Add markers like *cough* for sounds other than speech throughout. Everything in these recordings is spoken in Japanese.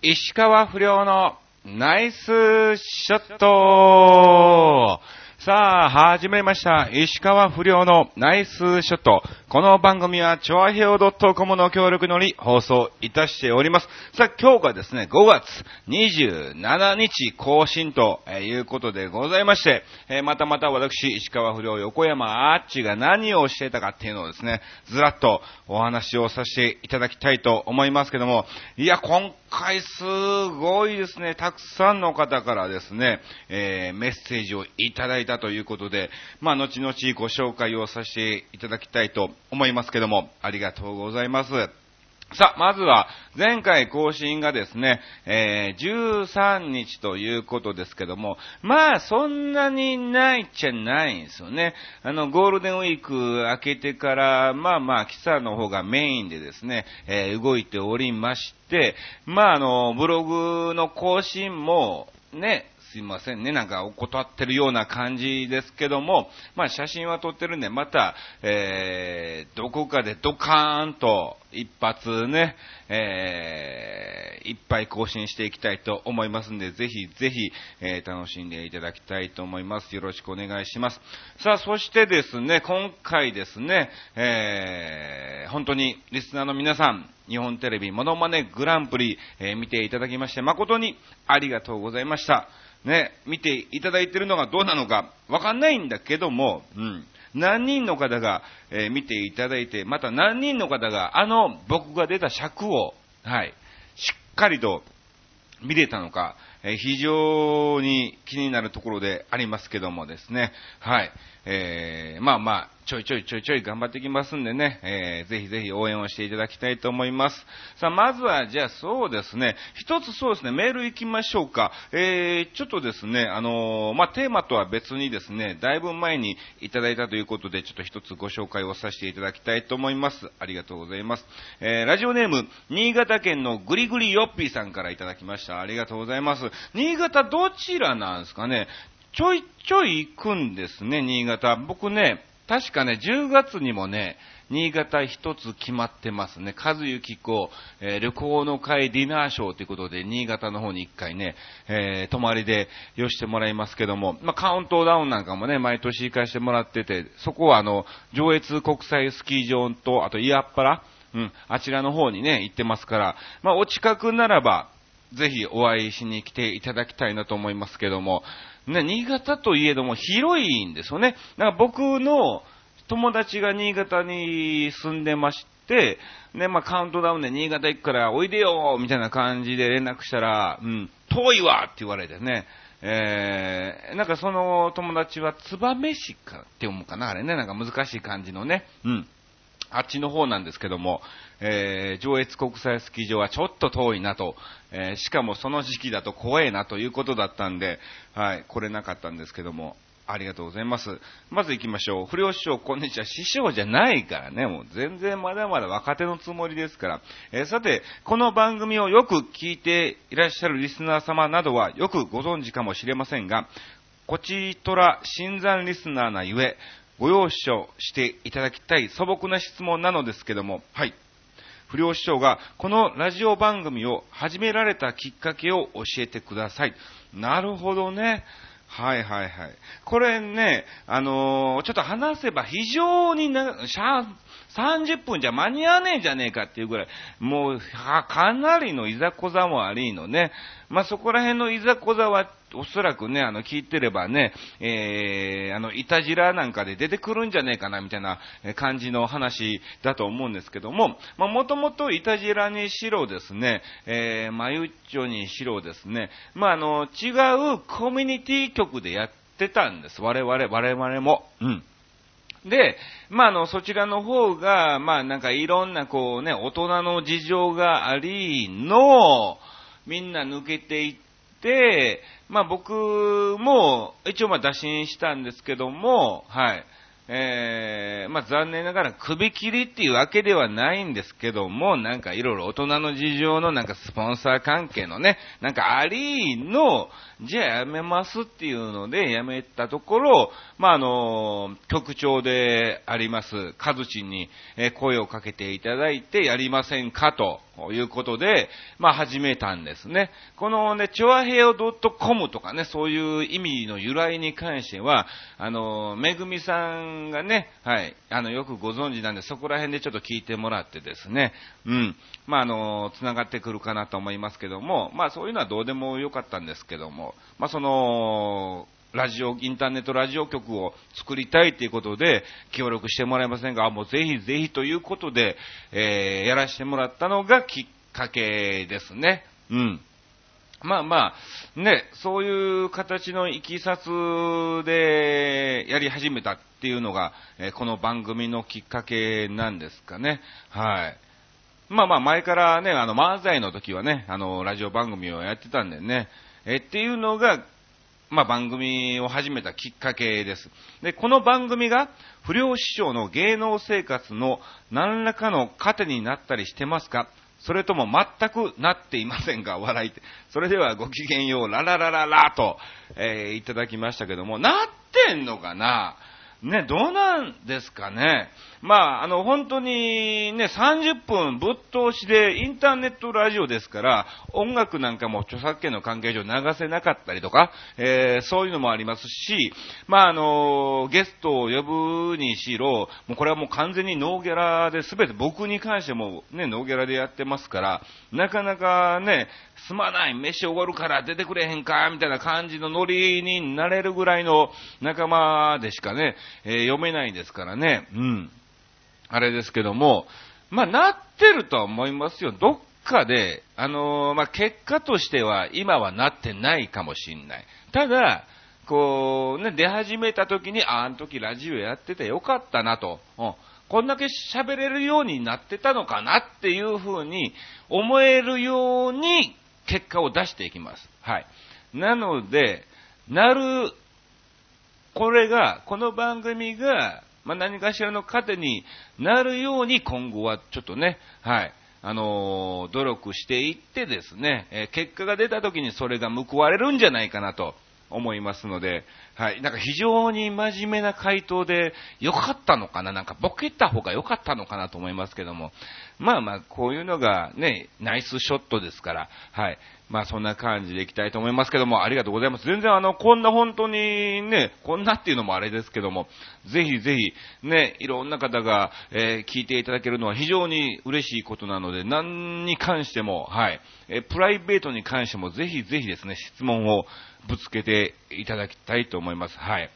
石川不良のナイスショット。さあ、始めました。石川不良のナイスショット。この番組は、チョアヘオ .com の協力のり放送いたしております。さあ、今日がですね、5月27日更新ということでございまして、えーまたまた私、石川不良横山アーチが何をしてたかっていうのをですね、ずらっとお話をさせていただきたいと思いますけども、いや、今回すごいですね、たくさんの方からですね、えーメッセージをいただいてたということで、まあ、後々ご紹介をさせていただきたいと思いますけども、ありがとうございます。さあ、まずは、前回更新がですね、えー13日ということですけども、まあ、そんなにないっちゃないんですよね。あの、ゴールデンウィーク明けてから、まあまあ、記者の方がメインでですね、えー動いておりまして、まあ、あの、ブログの更新も、ね、すいませんね。なんか怠ってるような感じですけども、まあ写真は撮ってるんで、また、えー、どこかでドカーンと一発ね、えー、いっぱい更新していきたいと思いますんで、ぜひぜひ、えー楽しんでいただきたいと思います。よろしくお願いします。さあ、そしてですね、今回ですね、えー、本当にリスナーの皆さん、日本テレビモノマネグランプリ、えー見ていただきまして誠にありがとうございました。ね、見ていただいてるのがどうなのかわかんないんだけども、うん。何人の方が、えー見ていただいて、また何人の方があの僕が出た尺を、はい、しっかりと見れたのか、えー非常に気になるところでありますけどもですね、はい、えーまあまあ、ちょいちょいちょいちょい頑張ってきますんでね、えーぜひぜひ応援をしていただきたいと思います。さあ、まずは、じゃあそうですね、一つそうですね、メール行きましょうか。えー、ちょっとですね、あのーまあ、テーマとは別にですね、だいぶ前にいただいたということで、ちょっと一つご紹介をさせていただきたいと思います。ありがとうございます。えー、ラジオネーム、新潟県のぐりぐりよっぴーさんからいただきました。ありがとうございます。新潟どちらなんですかね？ちょいちょい行くんですね、新潟。僕ね、確かね、10月にもね、新潟一つ決まってますね。和幸子、えー旅行の会ディナーショーということで、新潟の方に一回ね、えー泊まりで寄してもらいますけども、まあ、カウントダウンなんかもね、毎年行かしてもらってて、そこはあの、上越国際スキー場と、あと、イヤッパラ、うん、あちらの方にね、行ってますから、まあ、お近くならば、ぜひお会いしに来ていただきたいなと思いますけども、ね、新潟といえども広いんですよね。だから僕の友達が新潟に住んでまして、ね、まあ、カウントダウンで新潟行くからおいでよみたいな感じで連絡したら、うん、遠いわって言われてね、えー、なんかその友達は燕市かって読むかなあれね、なんか難しい感じのね、うん。あっちの方なんですけども、えー上越国際スキー場はちょっと遠いなと、えーしかもその時期だと怖いなということだったんで、はい、来れなかったんですけども、ありがとうございます。まず行きましょう。不良師匠、こんにちは。師匠じゃないからね、もう全然まだまだ若手のつもりですから。えーさて、この番組をよく聞いていらっしゃるリスナー様などはよくご存知かもしれませんが、こちとら新参リスナーなゆえ、ご容赦していただきたい素朴な質問なのですけども、はい。不良師匠がこのラジオ番組を始められたきっかけを教えてください。なるほどね。はいはいはい。これね、あのーちょっと話せば非常にな、しゃ30分じゃ間に合わねえじゃねえかっていうぐらい、もう、はかなりのいざこざもありのね。まあ、そこら辺のいざこざは、おそらくね、あの、聞いてればね、えー、あの、いたじらなんかで出てくるんじゃねえかな、みたいな感じの話だと思うんですけども、まあ、もともといたじらにしろですね、えー、まゆっちょにしろですね、まあ、あの、違うコミュニティ局でやってたんです。我々、我々も。うん。で、まあ、あの、そちらの方が、まあ、なんかいろんなこうね、大人の事情がありの、みんな抜けていって、でまあ、僕も一応まあ打診したんですけども、はい。えー、まあ、残念ながら首切りっていうわけではないんですけども、なんかいろいろ大人の事情のなんかスポンサー関係のね、なんかありの、じゃあやめますっていうのでやめたところ、まあ、あの、局長であります、カズチンに声をかけていただいてやりませんかと、いうことで、まあ始めたんですね。このね、チョアヘオ .com とかね、そういう意味の由来に関しては、あの、めぐみさんがね、はい、あの、よくご存知なんで、そこら辺でちょっと聞いてもらってですね、うん、まああの、繋がってくるかなと思いますけども、まあそういうのはどうでもよかったんですけども、まあその、ラジオ、インターネットラジオ局を作りたいということで、協力してもらえませんか？もうぜひぜひということで、えー、やらせてもらったのがきっかけですね。うん。まあまあ、ね、そういう形のいきさつでやり始めたっていうのが、えー、この番組のきっかけなんですかね。はい。まあまあ前からね、あの漫才の時はね、あのラジオ番組をやってたんでね、えっていうのがまあ、番組を始めたきっかけです。で、この番組が不良師匠の芸能生活の何らかの糧になったりしてますか？それとも全くなっていませんか？笑いって。それではごきげんよう、ラララララと、えー、いただきましたけども、なってんのかな？ね、どうなんですかね。まあ、あの、本当にね、30分ぶっ通しでインターネットラジオですから、音楽なんかも著作権の関係上流せなかったりとか、えー、そういうのもありますし、まあ、あの、ゲストを呼ぶにしろ、もうこれはもう完全にノーギャラで、すべて僕に関してもね、ノーギャラでやってますから、なかなかね、すまない、飯おごるから出てくれへんか、みたいな感じのノリになれるぐらいの仲間でしかね、えー、読めないですからね、うん。あれですけども、まあ、なってるとは思いますよ。どっかで、あのー、まあ、結果としては今はなってないかもしんない。ただ、こう、ね、出始めた時に、あ、あの時ラジオやっててよかったなと。うんこんだけ喋れるようになってたのかなっていうふうに思えるように結果を出していきます。はい。なので、なる、これが、この番組が、まあ、何かしらの糧になるように今後はちょっとね、はい、あの、努力していってですね、えー、結果が出た時にそれが報われるんじゃないかなと思いますので、はい。なんか非常に真面目な回答で良かったのかな？なんかボケた方が良かったのかなと思いますけども。まあまあ、こういうのがね、ナイスショットですから、はい。まあそんな感じでいきたいと思いますけども、ありがとうございます。全然あの、こんな本当にね、こんなっていうのもあれですけども、ぜひぜひ、ね、いろんな方が、えー、聞いていただけるのは非常に嬉しいことなので、何に関しても、はい、えー、プライベートに関してもぜひぜひですね、質問をぶつけていただきたいと思います。思いますはい。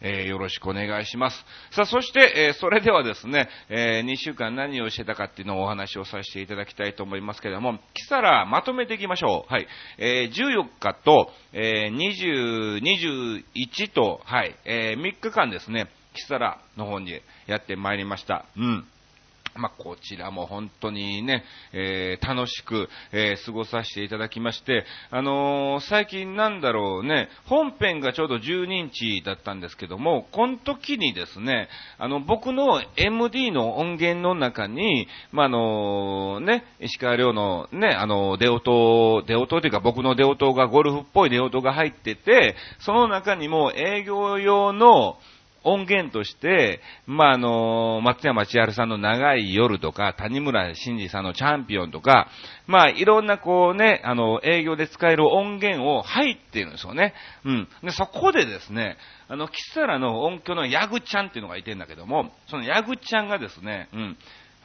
えー、よろしくお願いします。さあ、そして、えー、それではですね、えー、2週間何をしてたかっていうのをお話をさせていただきたいと思いますけれども、キサラまとめていきましょう。はい。え14日と、え20、21と、はい、え3日間ですね、キサラの方にやってまいりました。うん。まあ、こちらも本当にね、えー、楽しく、えー、過ごさせていただきまして、あのー、最近なんだろうね、本編がちょうど12日だったんですけども、この時にですね、あの、僕の MD の音源の中に、まあ、あのね、石川遼のね、あの、出音、出音というか僕の出音がゴルフっぽい出音が入ってて、その中にも営業用の、音源として、まあ、あの、松山千春さんの長い夜とか、谷村新司さんのチャンピオンとか、まあ、いろんなこうね、あの、営業で使える音源を入ってるんですよね。うん。で、そこでですね、あの、キサラの音響のヤグちゃんっていうのがいてんだけども、そのヤグちゃんがですね、うん。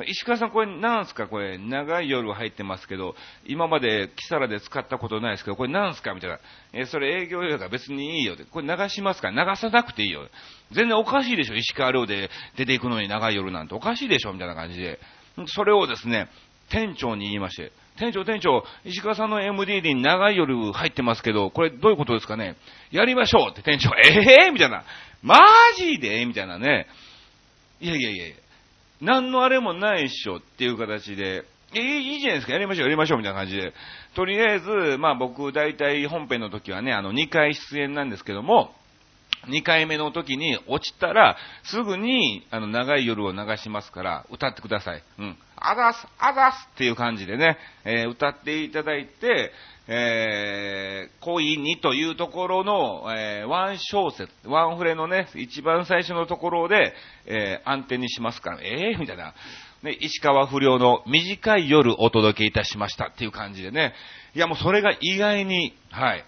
石川さん、これなんすか？これ、長い夜入ってますけど、今までキサラで使ったことないですけど、これなんすか？みたいな。えそれ営業用だから別にいいよって。これ流しますか？ら流さなくていいよ。全然おかしいでしょ？石川遼で出ていくのに長い夜なんておかしいでしょ？みたいな感じで。それをですね、店長に言いまして、店長、店長、石川さんの MDD に長い夜入ってますけど、これどういうことですかね？やりましょうって店長、ええー、みたいな。マジで？みたいなね。いやいやいや何のあれもないっしょっていう形で、えいいじゃないですか、やりましょう、やりましょう、みたいな感じで。とりあえず、まあ僕、大体本編の時はね、あの、2回出演なんですけども、2回目の時に落ちたら、すぐに、あの、長い夜を流しますから、歌ってください。うん。あざす、あざすっていう感じでね、えー、歌っていただいて、えー、恋にというところの、えー、ワン小説、ワンフレのね、一番最初のところで、えー、安定にしますから、ええー、みたいな。ね、石川不良の短い夜お届けいたしましたっていう感じでね。いやもうそれが意外に、はい、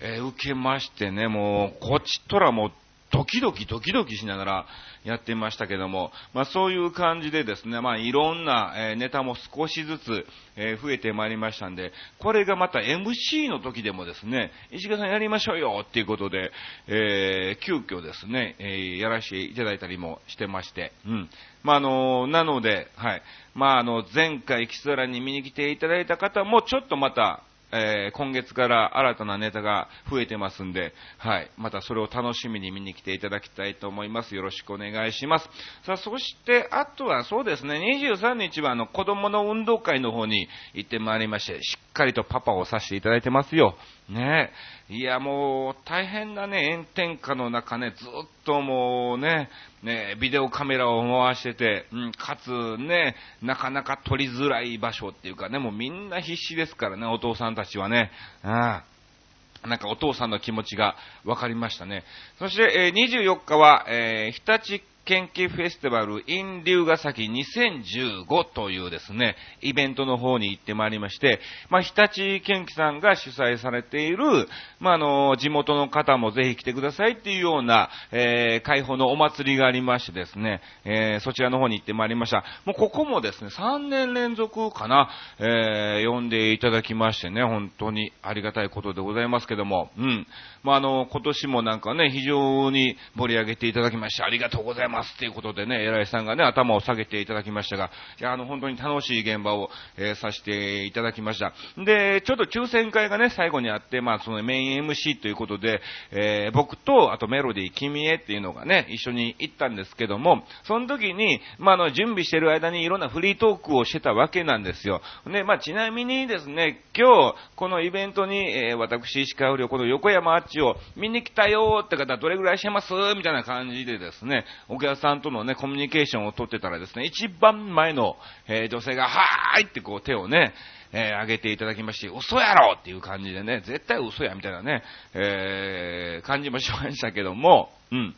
えー、受けましてね、もう、こっちとらもうドキドキドキドキしながらやってましたけども、まあそういう感じでですね、まあいろんな、えネタも少しずつ、え増えてまいりましたんで、これがまた MC の時でもですね、石川さんやりましょうよっていうことで、えー、急遽ですね、えやらせていただいたりもしてまして、うん。まああのなので、はい。まああの、前回キスラに見に来ていただいた方も、ちょっとまた、えー、今月から新たなネタが増えてますんで、はい。またそれを楽しみに見に来ていただきたいと思います。よろしくお願いします。さあ、そして、あとはそうですね、23日はあの、子供の運動会の方に行ってまいりまして、しっっかりとパパをさせていただいてますよ。ねいや、もう、大変なね、炎天下の中ね、ずっともうね、ね、ビデオカメラを回してて、うん、かつね、なかなか撮りづらい場所っていうかね、もうみんな必死ですからね、お父さんたちはね。ああなんかお父さんの気持ちが分かりましたね。そして、えー、24日は、えー、日立研究フェスティバル in 龍ヶ崎2015というですね、イベントの方に行ってまいりまして、まあ、日立研究さんが主催されている、まあ、あの、地元の方もぜひ来てくださいっていうような、えー、開放のお祭りがありましてですね、えー、そちらの方に行ってまいりました。もうここもですね、3年連続かな、えー、呼んでいただきましてね、本当にありがたいことでございますけども、うん。まあ、あの、今年もなんかね、非常に盛り上げていただきまして、ありがとうございますっていうことでね、偉いさんがね、頭を下げていただきましたが、いや、あの、本当に楽しい現場を、えー、させていただきました。で、ちょっと抽選会がね、最後にあって、まあ、そのメイン MC ということで、えー、僕と、あとメロディー、君へっていうのがね、一緒に行ったんですけども、その時に、まあ、あの、準備してる間にいろんなフリートークをしてたわけなんですよ。で、まあ、ちなみにですね、今日、このイベントに、えー、私、石川不良、この横山あっちを見に来たよって方、どれぐらいしてます？みたいな感じでですね、お客さんとのね、コミュニケーションをとってたらですね、一番前の、えー、女性が、はーいってこう手をね、えー、上げていただきまして、嘘やろっていう感じでね、絶対嘘やみたいなね、えー、感じもしましたけども、うん。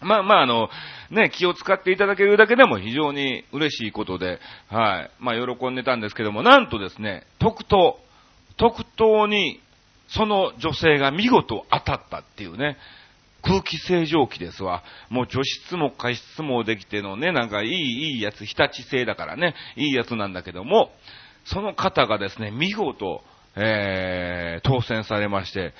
まあまあ、あの、ね、気を使っていただけるだけでも非常に嬉しいことで、はい。まあ、喜んでたんですけども、なんとですね、特等、特等に、その女性が見事当たったっていうね、空気清浄機ですわ。もう除湿も加湿もできてのね、なんかいい、いいやつ、日立製だからね、いいやつなんだけども、その方がですね、見事、えー、当選されまして、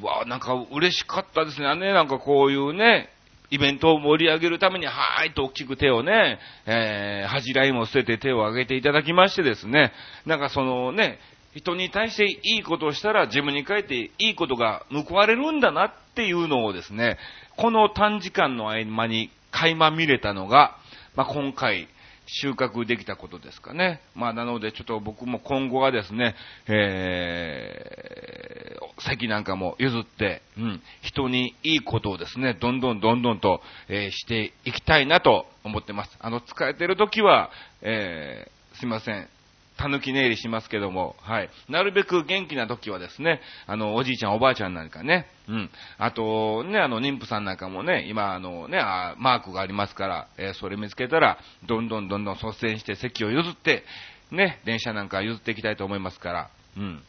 うわなんか嬉しかったですね。ね、なんかこういうね、イベントを盛り上げるために、はーいと大きく手をね、えー、恥じらいも捨てて手を挙げていただきましてですね、なんかそのね、人に対していいことをしたら自分に返っていいことが報われるんだなっていうのをですね、この短時間の合間に垣間見れたのが、まあ、今回収穫できたことですかね。まあ、なのでちょっと僕も今後はですね、えー、席なんかも譲って、うん、人にいいことをですね、どんどんどんどんと、えー、していきたいなと思ってます。あの、疲れてる時は、えー、すいません。たぬき寝入りしますけども、はい。なるべく元気な時はですね、あの、おじいちゃんおばあちゃんなんかね、うん。あと、ね、あの、妊婦さんなんかもね、今、あのね、あマークがありますから、えー、それ見つけたら、どんどんどんどん率先して席を譲って、ね、電車なんか譲っていきたいと思いますから、うん。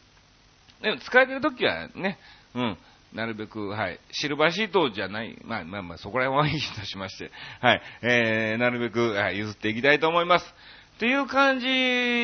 でも、疲れてる時はね、うん。なるべく、はい、シルバーシートじゃない、まあまあまあ、そこら辺は *laughs* いいとしまして、はい、えー、なるべく、はい、譲っていきたいと思います。っていう感じ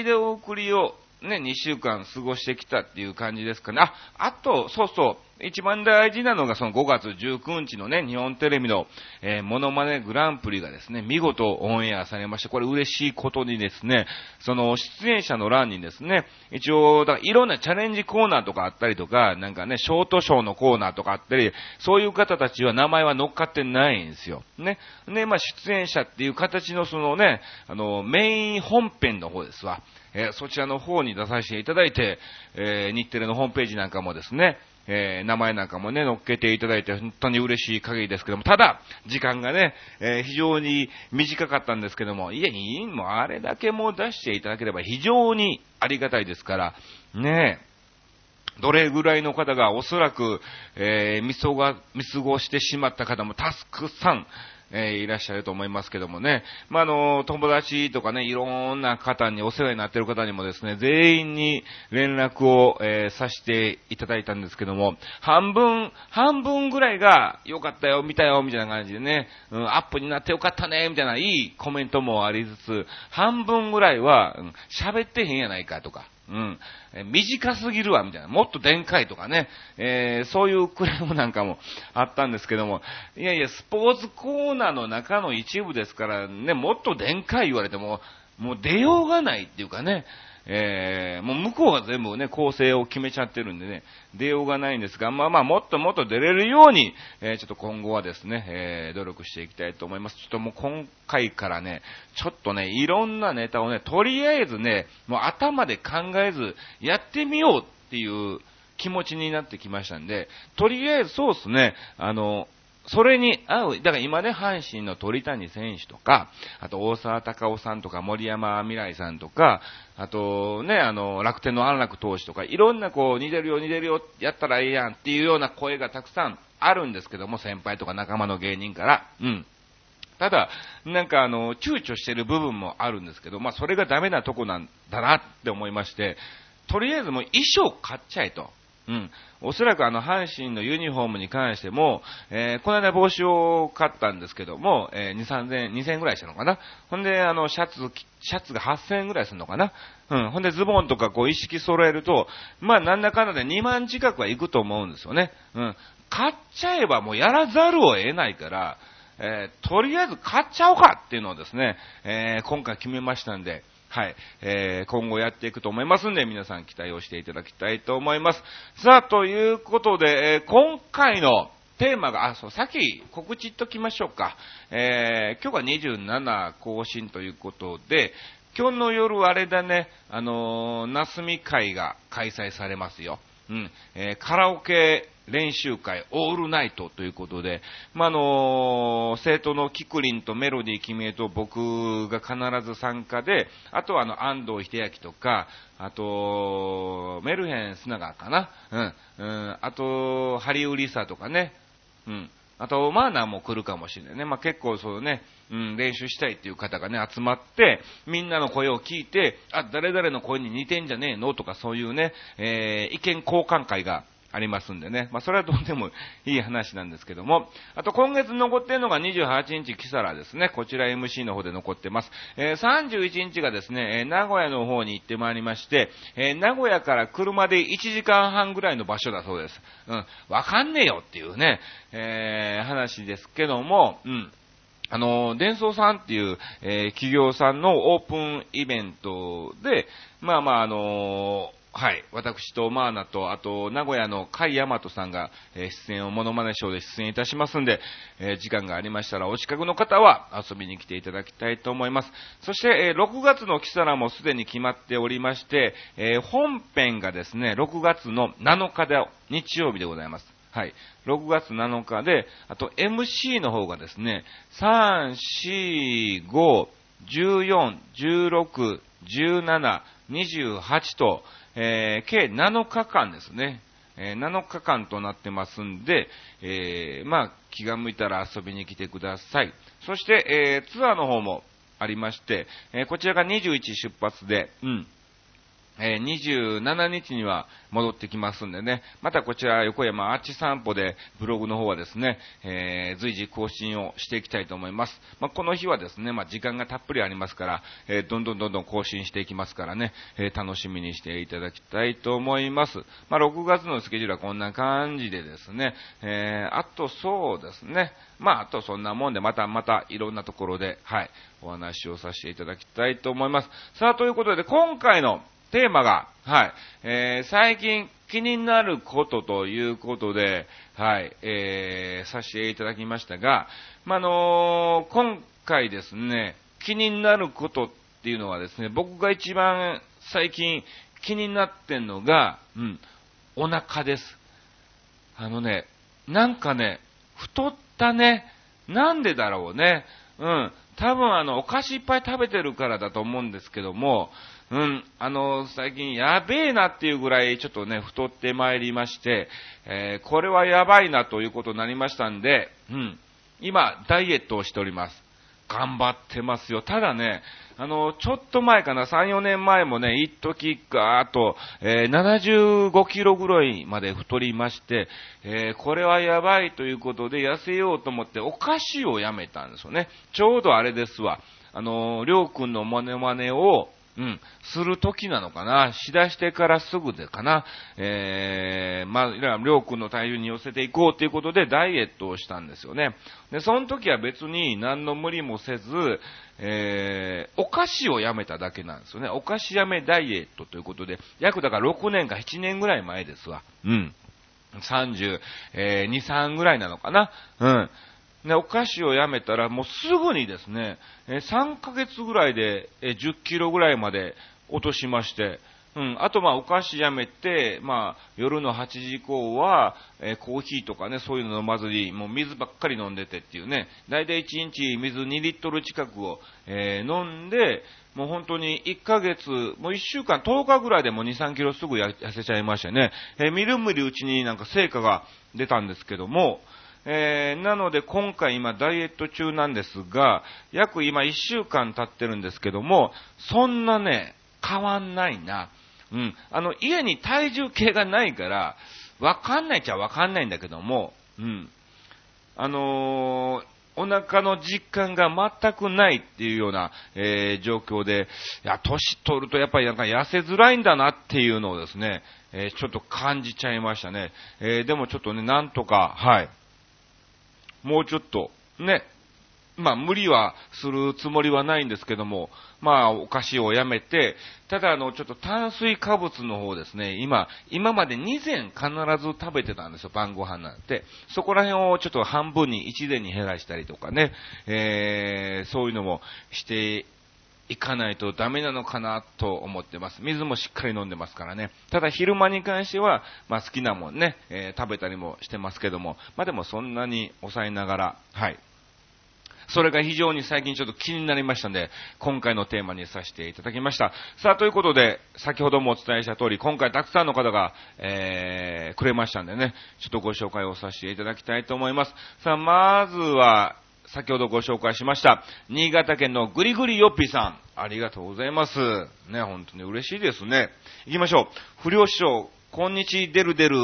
でお送りをね、2週間過ごしてきたっていう感じですかね。あ、あと、そうそう、一番大事なのがその5月19日のね、日本テレビの、えー、モノマネグランプリがですね、見事オンエアされまして、これ嬉しいことにですね、その出演者の欄にですね、一応、だいろんなチャレンジコーナーとかあったりとか、なんかね、ショートショーのコーナーとかあったり、そういう方たちは名前は乗っかってないんですよ。ね。ね、まあ出演者っていう形のそのね、あの、メイン本編の方ですわ。えー、そちらの方に出させていただいて、えー、日テレのホームページなんかもですね、えー、名前なんかもね、乗っけていただいて本当に嬉しい限りですけども、ただ、時間がね、えー、非常に短かったんですけども、いや、いい、もうあれだけもう出していただければ非常にありがたいですから、ねえ。どれぐらいの方がおそらく、えー、見過ごしてしまった方もたくさん、えー、いらっしゃると思いますけどもね。まあ、あの、友達とかね、いろんな方にお世話になっている方にもですね、全員に連絡を、えー、させていただいたんですけども、半分、半分ぐらいが良かったよ、見たよ、みたいな感じでね、うん、アップになってよかったね、みたいないいコメントもありつつ、半分ぐらいは、喋、うん、ってへんやないかとか、うん。短すぎるわ、みたいな。もっとでんかいとかね。えー、そういうクレームなんかもあったんですけども。いやいや、スポーツコーナーの中の一部ですからね、もっとでんかい言われても、もう出ようがないっていうかね。えー、もう向こうが全部ね、構成を決めちゃってるんでね、出ようがないんですが、まあまあ、もっともっと出れるように、えー、ちょっと今後はですね、えー、努力していきたいと思います。ちょっともう今回からね、ちょっとね、いろんなネタをね、とりあえずね、もう頭で考えず、やってみようっていう気持ちになってきましたんで、とりあえずそうですね、あの、それに合う、だから今ね、阪神の鳥谷選手とか、あと大沢隆夫さんとか森山未来さんとか、あとね、あの、楽天の安楽投手とか、いろんなこう、似てるよ、似てるよ、やったらいいやんっていうような声がたくさんあるんですけども、先輩とか仲間の芸人から。うん。ただ、なんかあの、躊躇してる部分もあるんですけど、まあそれがダメなとこなんだなって思いまして、とりあえずもう衣装買っちゃえと。うん。おそらくあの、阪神のユニフォームに関しても、えー、この間帽子を買ったんですけども、えー、2、3000、2000円ぐらいしたのかな。ほんで、あの、シャツ、シャツが8000円ぐらいするのかな。うん。ほんで、ズボンとかこう、意識揃えると、まあ、なんだかんだで2万近くはいくと思うんですよね。うん。買っちゃえばもうやらざるを得ないから、えー、とりあえず買っちゃおうかっていうのをですね、えー、今回決めましたんで、はい。えー、今後やっていくと思いますんで、皆さん期待をしていただきたいと思います。さあ、ということで、えー、今回のテーマが、あ、そう、さっき告知ときましょうか。えー、今日が27更新ということで、今日の夜あれだね、あのー、なすみ会が開催されますよ。うん、えー、カラオケ練習会オールナイトということで、まあ、の生徒のキクリンとメロディー君へと僕が必ず参加で、あとはあの安藤秀明とか、あと、メルヘン砂川かな、うん、うん、あと、ハリウリサとかね、うん、あと、マーナーも来るかもしれないね。まあ、結構そうね、うん、練習したいっていう方がね、集まって、みんなの声を聞いて、あ、誰々の声に似てんじゃねえの？とかそういうね、えー、意見交換会がありますんでね。まあ、それはどうでもいい話なんですけども。あと、今月残ってるのが28日、キサラですね。こちら MC の方で残ってます。えー、31日がですね、え、名古屋の方に行ってまいりまして、えー、名古屋から車で1時間半ぐらいの場所だそうです。うん、わかんねえよっていうね、えー、話ですけども、うん。あの、伝送さんっていう、えー、企業さんのオープンイベントで、まあまあ、あのはい。私とマーナと、あと、名古屋の甲斐大和さんが、えー、出演をモノマネショーで出演いたしますんで、え、時間がありましたら、お近くの方は遊びに来ていただきたいと思います。そして、え、6月のキサラもすでに決まっておりまして、え本編がですね、6月の7日で、日曜日でございます。はい。6月7日で、あと MC の方がですね、3、4、5、14、16、17、28と、えー、計7日間ですね。えー、7日間となってますんで、えー、まあ、気が向いたら遊びに来てください。そして、えー、ツアーの方もありまして、えこちらが21出発で、うん。え、27日には戻ってきますんでね、またこちら横山アーチ散歩でブログの方はですね、えー、随時更新をしていきたいと思います。まあ、この日はですね、まあ、時間がたっぷりありますから、えー、どんどんどんどん更新していきますからね、え楽しみにしていただきたいと思います。まあ、6月のスケジュールはこんな感じでですね、えあとそうですね、まあ、あとそんなもんで、またまたいろんなところで、はい、お話をさせていただきたいと思います。さあ、ということで、今回のテーマが、はい、えー、最近気になることということで、はい、えー、させていただきましたが、まあのー、今回ですね、気になることっていうのはですね、僕が一番最近気になってんのが、うん、お腹です。あのね、なんかね、太ったね、なんでだろうね。うん。多分あの、お菓子いっぱい食べてるからだと思うんですけども、うん、あの、最近やべえなっていうぐらいちょっとね、太ってまいりまして、えー、これはやばいなということになりましたんで、うん、今、ダイエットをしております。頑張ってますよ。ただね、あの、ちょっと前かな、3、4年前もね、一時ガーッと、えー、75キロぐらいまで太りまして、えー、これはやばいということで痩せようと思ってお菓子をやめたんですよね。ちょうどあれですわ。あの、りょうくんのモネマネを、うん、する時なのかなしだしてからすぐでかなえー、まあ、りょうくんの体重に寄せていこうということでダイエットをしたんですよね。で、その時は別に何の無理もせず、えー、お菓子をやめただけなんですよね。お菓子やめダイエットということで、約だから6年か7年ぐらい前ですわ。うん。32、えー、3ぐらいなのかな。うん。ね、お菓子をやめたら、もうすぐにですね、え3ヶ月ぐらいで、え10キロぐらいまで落としまして、うん、あとまあお菓子やめて、まあ夜の8時以降は、え、コーヒーとかね、そういうの飲まずに、もう水ばっかり飲んでてっていうね、だいたい1日水2リットル近くを、えー、飲んで、もう本当に1ヶ月、もう1週間、10日ぐらいでも2、3キロすぐ痩せちゃいましたね。えー、みるみるうちになんか成果が出たんですけども、えー、なので今回今ダイエット中なんですが、約今1週間経ってるんですけども、そんなね、変わんないな。うん。あの、家に体重計がないから、わかんないっちゃわかんないんだけども、うん。あのー、お腹の実感が全くないっていうような、えー、状況で、いや、年取るとやっぱりなんか痩せづらいんだなっていうのをですね、えー、ちょっと感じちゃいましたね。えー、でもちょっとね、なんとか、はい。もうちょっと、ね、まあ無理はするつもりはないんですけども、まあお菓子をやめて、ただあのちょっと炭水化物の方ですね、今、今まで2膳必ず食べてたんですよ、晩ご飯なんて。そこら辺をちょっと半分に1膳に減らしたりとかね、えー、そういうのもして行かないとダメなのかなと思ってます。水もしっかり飲んでますからね。ただ昼間に関しては、まあ好きなもんね、えー、食べたりもしてますけども、まあでもそんなに抑えながら、はい。それが非常に最近ちょっと気になりましたんで、今回のテーマにさせていただきました。さあ、ということで、先ほどもお伝えした通り、今回たくさんの方が、えー、くれましたんでね、ちょっとご紹介をさせていただきたいと思います。さあ、まずは、先ほどご紹介しました、新潟県のぐりぐりよっぴさん。ありがとうございます。ね、本当に嬉しいですね。行きましょう。不良師匠、こんにち出る出る。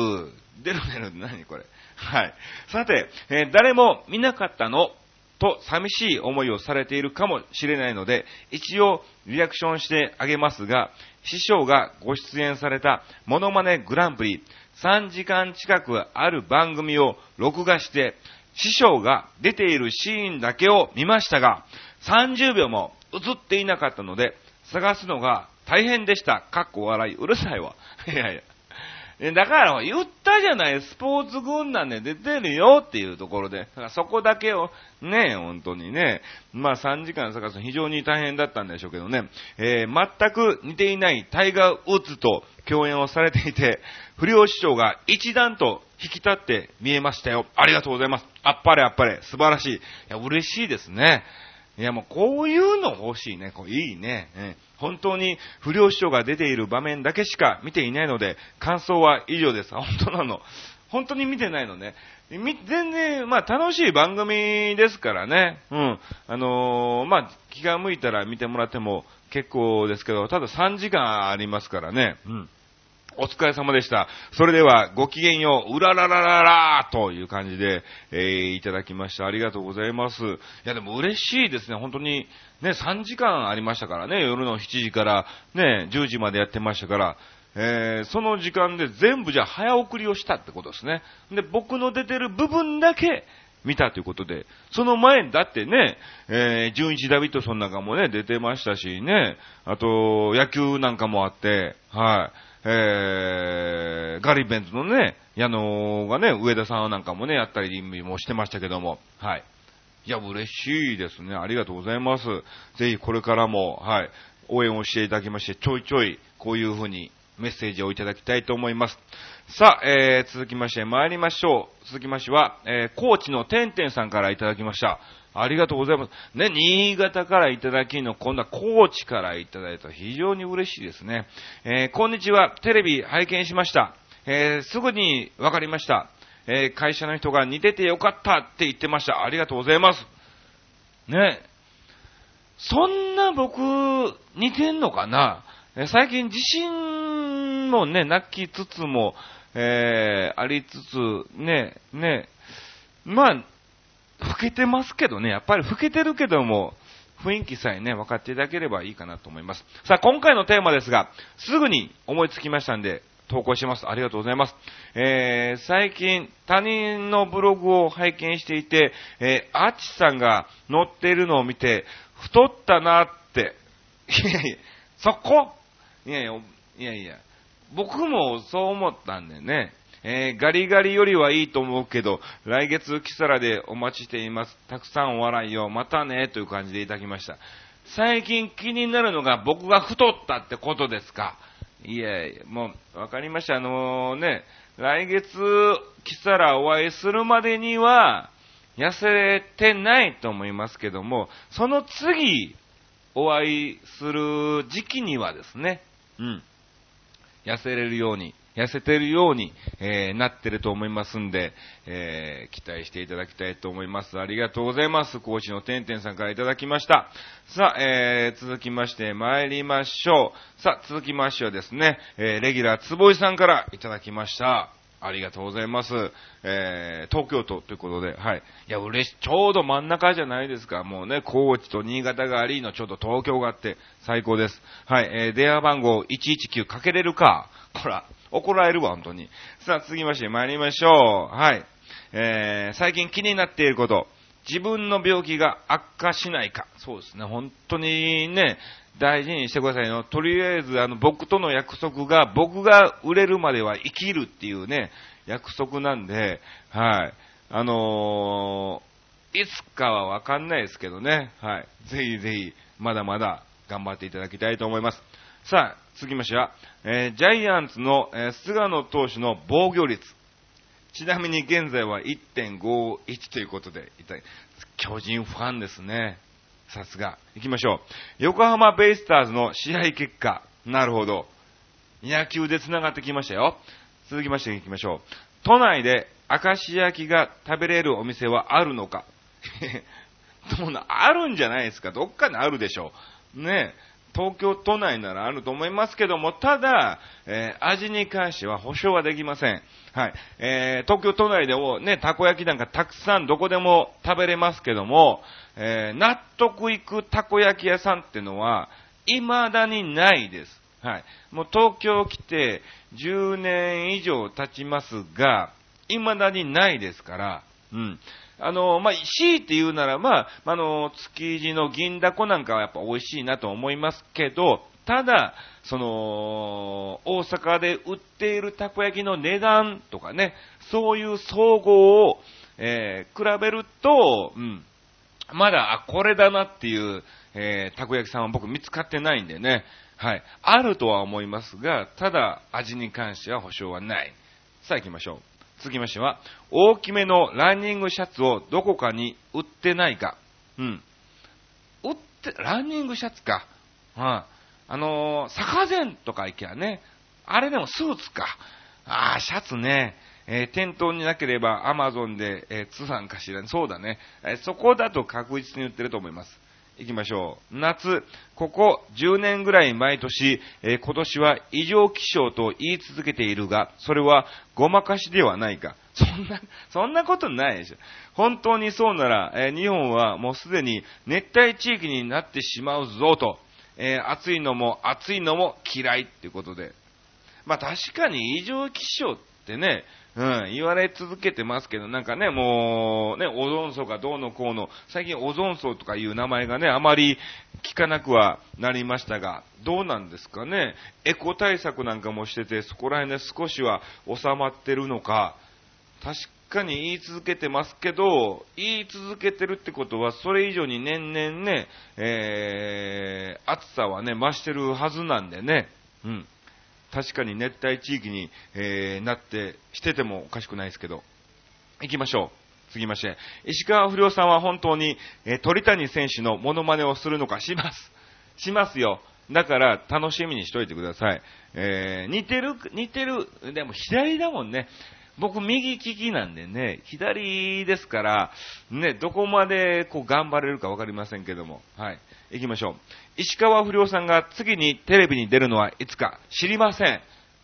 出る出る何これ。はい。さて、えー、誰も見なかったのと寂しい思いをされているかもしれないので、一応リアクションしてあげますが、師匠がご出演されたモノマネグランプリ3時間近くある番組を録画して師匠が出ているシーンだけを見ましたが、30秒も映っていなかったので、探すのが大変でした。かっこ笑い。うるさいわ。*laughs* いやいや。だから言ったじゃない、スポーツ軍団で出てるよっていうところで、そこだけを、ね、本当にね、まあ3時間探すの非常に大変だったんでしょうけどね、えー、全く似ていないタイガー・ウッズと共演をされていて、不良師匠が一段と引き立って見えましたよ。ありがとうございます。あっぱれあっぱれ。素晴らしい。いや、嬉しいですね。いや、もうこういうの欲しいね。こういいね。え本当に不良師匠が出ている場面だけしか見ていないので、感想は以上です。本当なの。本当に見てないのね。全然、まあ楽しい番組ですからね。うん。あのー、まあ気が向いたら見てもらっても結構ですけど、ただ3時間ありますからね。うん。お疲れ様でした。それでは、ごきげんよう、うらららららという感じで、えー、いただきました。ありがとうございます。いや、でも嬉しいですね。本当に、ね、3時間ありましたからね。夜の7時から、ね、10時までやってましたから、えー、その時間で全部じゃ早送りをしたってことですね。で、僕の出てる部分だけ、見たということで、その前だってね、えー、純一ダビッドソンなんかもね、出てましたしね、あと、野球なんかもあって、はい。えー、ガリベンズのね、矢野がね、上田さんなんかもね、やったりもしてましたけども、はい。いや、嬉しいですね。ありがとうございます。ぜひこれからも、はい、応援をしていただきまして、ちょいちょい、こういうふうにメッセージをいただきたいと思います。さあ、えー、続きまして参りましょう。続きましては、えー、高知のてんてんさんからいただきました。ありがとうございます。ね、新潟からいただきの、今度は高知からいただいた非常に嬉しいですね。えー、こんにちは。テレビ拝見しました。えー、すぐにわかりました。えー会社の人が似ててよかったって言ってました。ありがとうございます。ねそんな僕、似てんのかな？え最近自信もね、なきつつも、えー、ありつつ、ね、ね、まあ、老けてますけどね、やっぱり老けてるけども、雰囲気さえね、分かっていただければいいかなと思います。さあ、今回のテーマですが、すぐに思いつきましたんで、投稿します。ありがとうございます。えー、最近、他人のブログを拝見していて、えー、アッチさんが載っているのを見て、太ったなって。いやいや、そこ？いやいや、いやいや、僕もそう思ったんでね。えーガリガリよりはいいと思うけど、来月キサラでお待ちしています。たくさんお笑いを、またね、という感じでいただきました。最近気になるのが僕が太ったってことですか。いやいや、もう、わかりました。あのね、来月キサラお会いするまでには、痩せてないと思いますけども、その次、お会いする時期にはですね、うん。痩せれるように、痩せてるように、えーなってると思いますんで、えー期待していただきたいと思います。ありがとうございます。コーチのてんてんさんからいただきました。さあ、えー続きまして参りましょう。さあ、続きましてはですね、えーレギュラーつぼいさんからいただきました。ありがとうございます。えー東京都ということで、はい。いや、嬉しい。ちょうど真ん中じゃないですか。もうね、高知と新潟がありの、ちょうど東京があって、最高です。はい。えー電話番号119かけれるか。ほら、怒られるわ、本当に。さあ、続きまして参りましょう。はい。えー最近気になっていること。自分の病気が悪化しないか。そうですね。本当にね、大事にしてくださいよ。とりあえず、あの、僕との約束が、僕が売れるまでは生きるっていうね、約束なんで、はい。あのーいつかはわかんないですけどね、はい。ぜひぜひ、まだまだ頑張っていただきたいと思います。さあ、続きましては、えージャイアンツの、えー菅野投手の防御率。ちなみに現在は1.51ということで、巨人ファンですね。さすが。行きましょう。横浜ベイスターズの試合結果。なるほど。野球で繋がってきましたよ。続きまして行きましょう。都内で明石焼きが食べれるお店はあるのか *laughs* どうな、あるんじゃないですか。どっかにあるでしょう。ねえ東京都内ならあると思いますけども、ただ、えー味に関しては保証はできません。はい。えー東京都内でもね、たこ焼きなんかたくさんどこでも食べれますけども、えー納得いくたこ焼き屋さんっていうのは、未だにないです。はい。もう東京来て10年以上経ちますが、未だにないですから、うん。あの、まあ、強いて言うならば、あの、築地の銀だこなんかはやっぱ美味しいなと思いますけど、ただ、その、大阪で売っているたこ焼きの値段とかね、そういう総合を、えー比べると、うん、まだ、あ、これだなっていう、えーたこ焼きさんは僕見つかってないんでね。はい。あるとは思いますが、ただ、味に関しては保証はない。さあ行きましょう。続きましては、大きめのランニングシャツをどこかに売ってないか。うん。売って、ランニングシャツか。はい、あのー、坂膳とか行きゃね、あれでもスーツか。ああ、シャツね。えー店頭になければアマゾンで、えー通販かしら。ねそうだね、えーそこだと確実に売ってると思います。行きましょう。夏、ここ10年ぐらい毎年、えー今年は異常気象と言い続けているが、それはごまかしではないか。そんな、そんなことないでしょ。本当にそうなら、えー日本はもうすでに熱帯地域になってしまうぞと、えー暑いのも暑いのも嫌いっていうことで。まあ確かに異常気象ってね、うん、言われ続けてますけど、なんかね、もう、ね、オゾン層がどうのこうの、最近オゾン層とかいう名前がね、あまり聞かなくはなりましたが、どうなんですかね？エコ対策なんかもしてて、そこら辺で少しは収まってるのか、確かに言い続けてますけど、言い続けてるってことは、それ以上に年々ね、えー、暑さはね、増してるはずなんでね、うん。確かに熱帯地域に、えーなって、しててもおかしくないですけど。行きましょう。次まして。石川不良さんは本当に、え鳥谷選手のモノマネをするのかします。しますよ。だから、楽しみにしといてください。えー似てる、似てる、でも左だもんね。僕右利きなんでね、左ですから、ね、どこまでこう頑張れるかわかりませんけども。はい。行きましょう。石川不良さんが次にテレビに出るのはいつか知りません。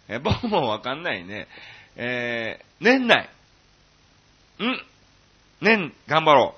え僕もわかんないね。えー、年内。ん年、頑張ろ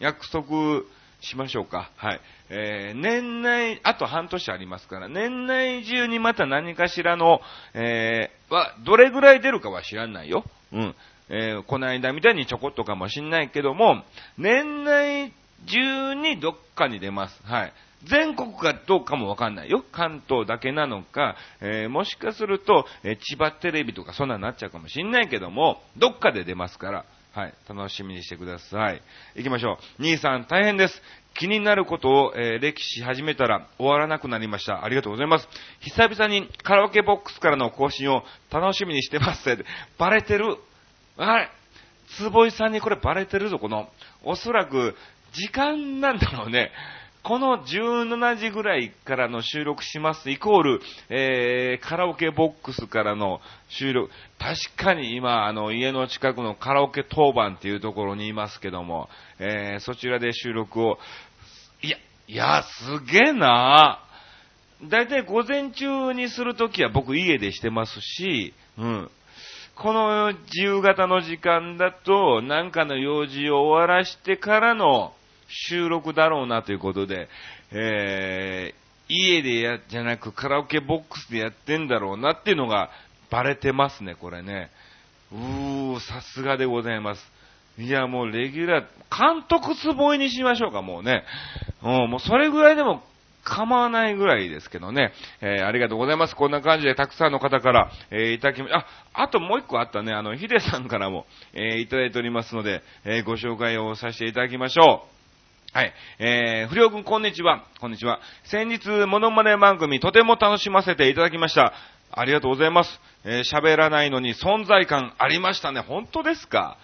う。約束しましょうか。はい。えー、年内、あと半年ありますから、年内中にまた何かしらの、えー、は、どれぐらい出るかは知らないよ。うん。えー、この間みたいにちょこっとかもしんないけども、年内中にどっかに出ます。はい。全国かどうかもわかんないよ。関東だけなのか、えー、もしかすると、えー、千葉テレビとかそんなになっちゃうかもしんないけども、どっかで出ますから、はい、楽しみにしてください。行きましょう。兄さん大変です。気になることを、えー、歴史始めたら終わらなくなりました。ありがとうございます。久々にカラオケボックスからの更新を楽しみにしてます。バレてる。はい。坪井さんにこれバレてるぞ、この。おそらく、時間なんだろうね。この17時ぐらいからの収録しますイコール、えー、カラオケボックスからの収録。確かに今、あの、家の近くのカラオケ当番っていうところにいますけども、えー、そちらで収録を、いや、いや、すげえなだいたい午前中にするときは僕家でしてますし、うん。この自由形の時間だと、なんかの用事を終わらしてからの、収録だろうなということで、えー、家でや、じゃなくカラオケボックスでやってんだろうなっていうのがバレてますね、これね。うー、さすがでございます。いや、もうレギュラー、監督つぼいにしましょうか、もうね。うん、もうそれぐらいでも構わないぐらいですけどね。えー、ありがとうございます。こんな感じでたくさんの方から、えー、いただきま、あ、あともう一個あったね。あの、ヒデさんからも、えー、いただいておりますので、えー、ご紹介をさせていただきましょう。はい。えー、不良くんこんにちは。こんにちは。先日、モノマネ番組とても楽しませていただきました。ありがとうございます。えー、喋らないのに存在感ありましたね。本当ですか？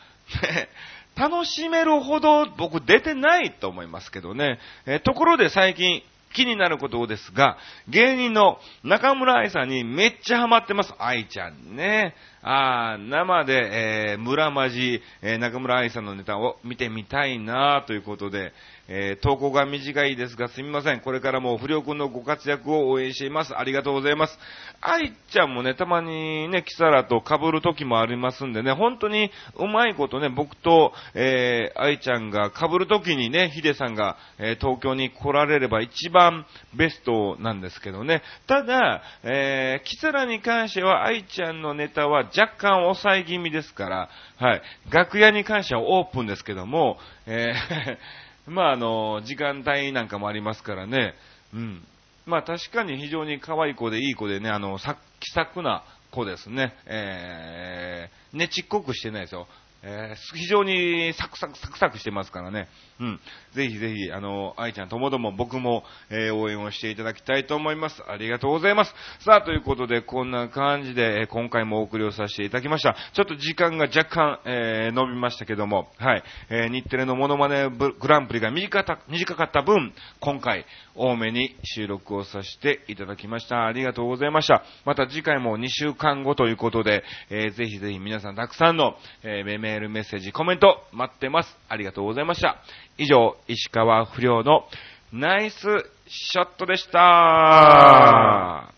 *laughs* 楽しめるほど僕出てないと思いますけどね。えー、ところで最近、気になることですが、芸人の中村愛さんにめっちゃハマってます。愛ちゃんね。あ生で、えー、村まじ、えー、中村愛さんのネタを見てみたいなということで、えー、投稿が短いですがすみません。これからも不良くんのご活躍を応援しています。ありがとうございます。愛ちゃんもね、たまにね、キサラと被る時もありますんでね、本当にうまいことね、僕と、えー、愛ちゃんが被る時にね、ヒデさんが、えー、東京に来られれば一番ベストなんですけどね。ただ、えー、キサラに関しては愛ちゃんのネタは若干抑え気味ですから、はい。楽屋に関してはオープンですけども、えーまあ、あの、時間帯なんかもありますからね。うん。まあ、確かに非常に可愛い子でいい子でね、あの、さ気さくな子ですね。えー、ねちっこくしてないですよ。えー、非常にサクサクサクサクしてますからね。うん。ぜひぜひ、あの、愛ちゃんともども僕も、えー、応援をしていただきたいと思います。ありがとうございます。さあ、ということで、こんな感じで、え今回もお送りをさせていただきました。ちょっと時間が若干、えー、伸びましたけども、はい。え日テレのモノマネグランプリが短かった分、今回、多めに収録をさせていただきました。ありがとうございました。また次回も2週間後ということで、えぜひぜひ皆さんたくさんの、えー、メール、メッセージ、コメント待ってます。ありがとうございました。以上、石川不良のナイスショットでした。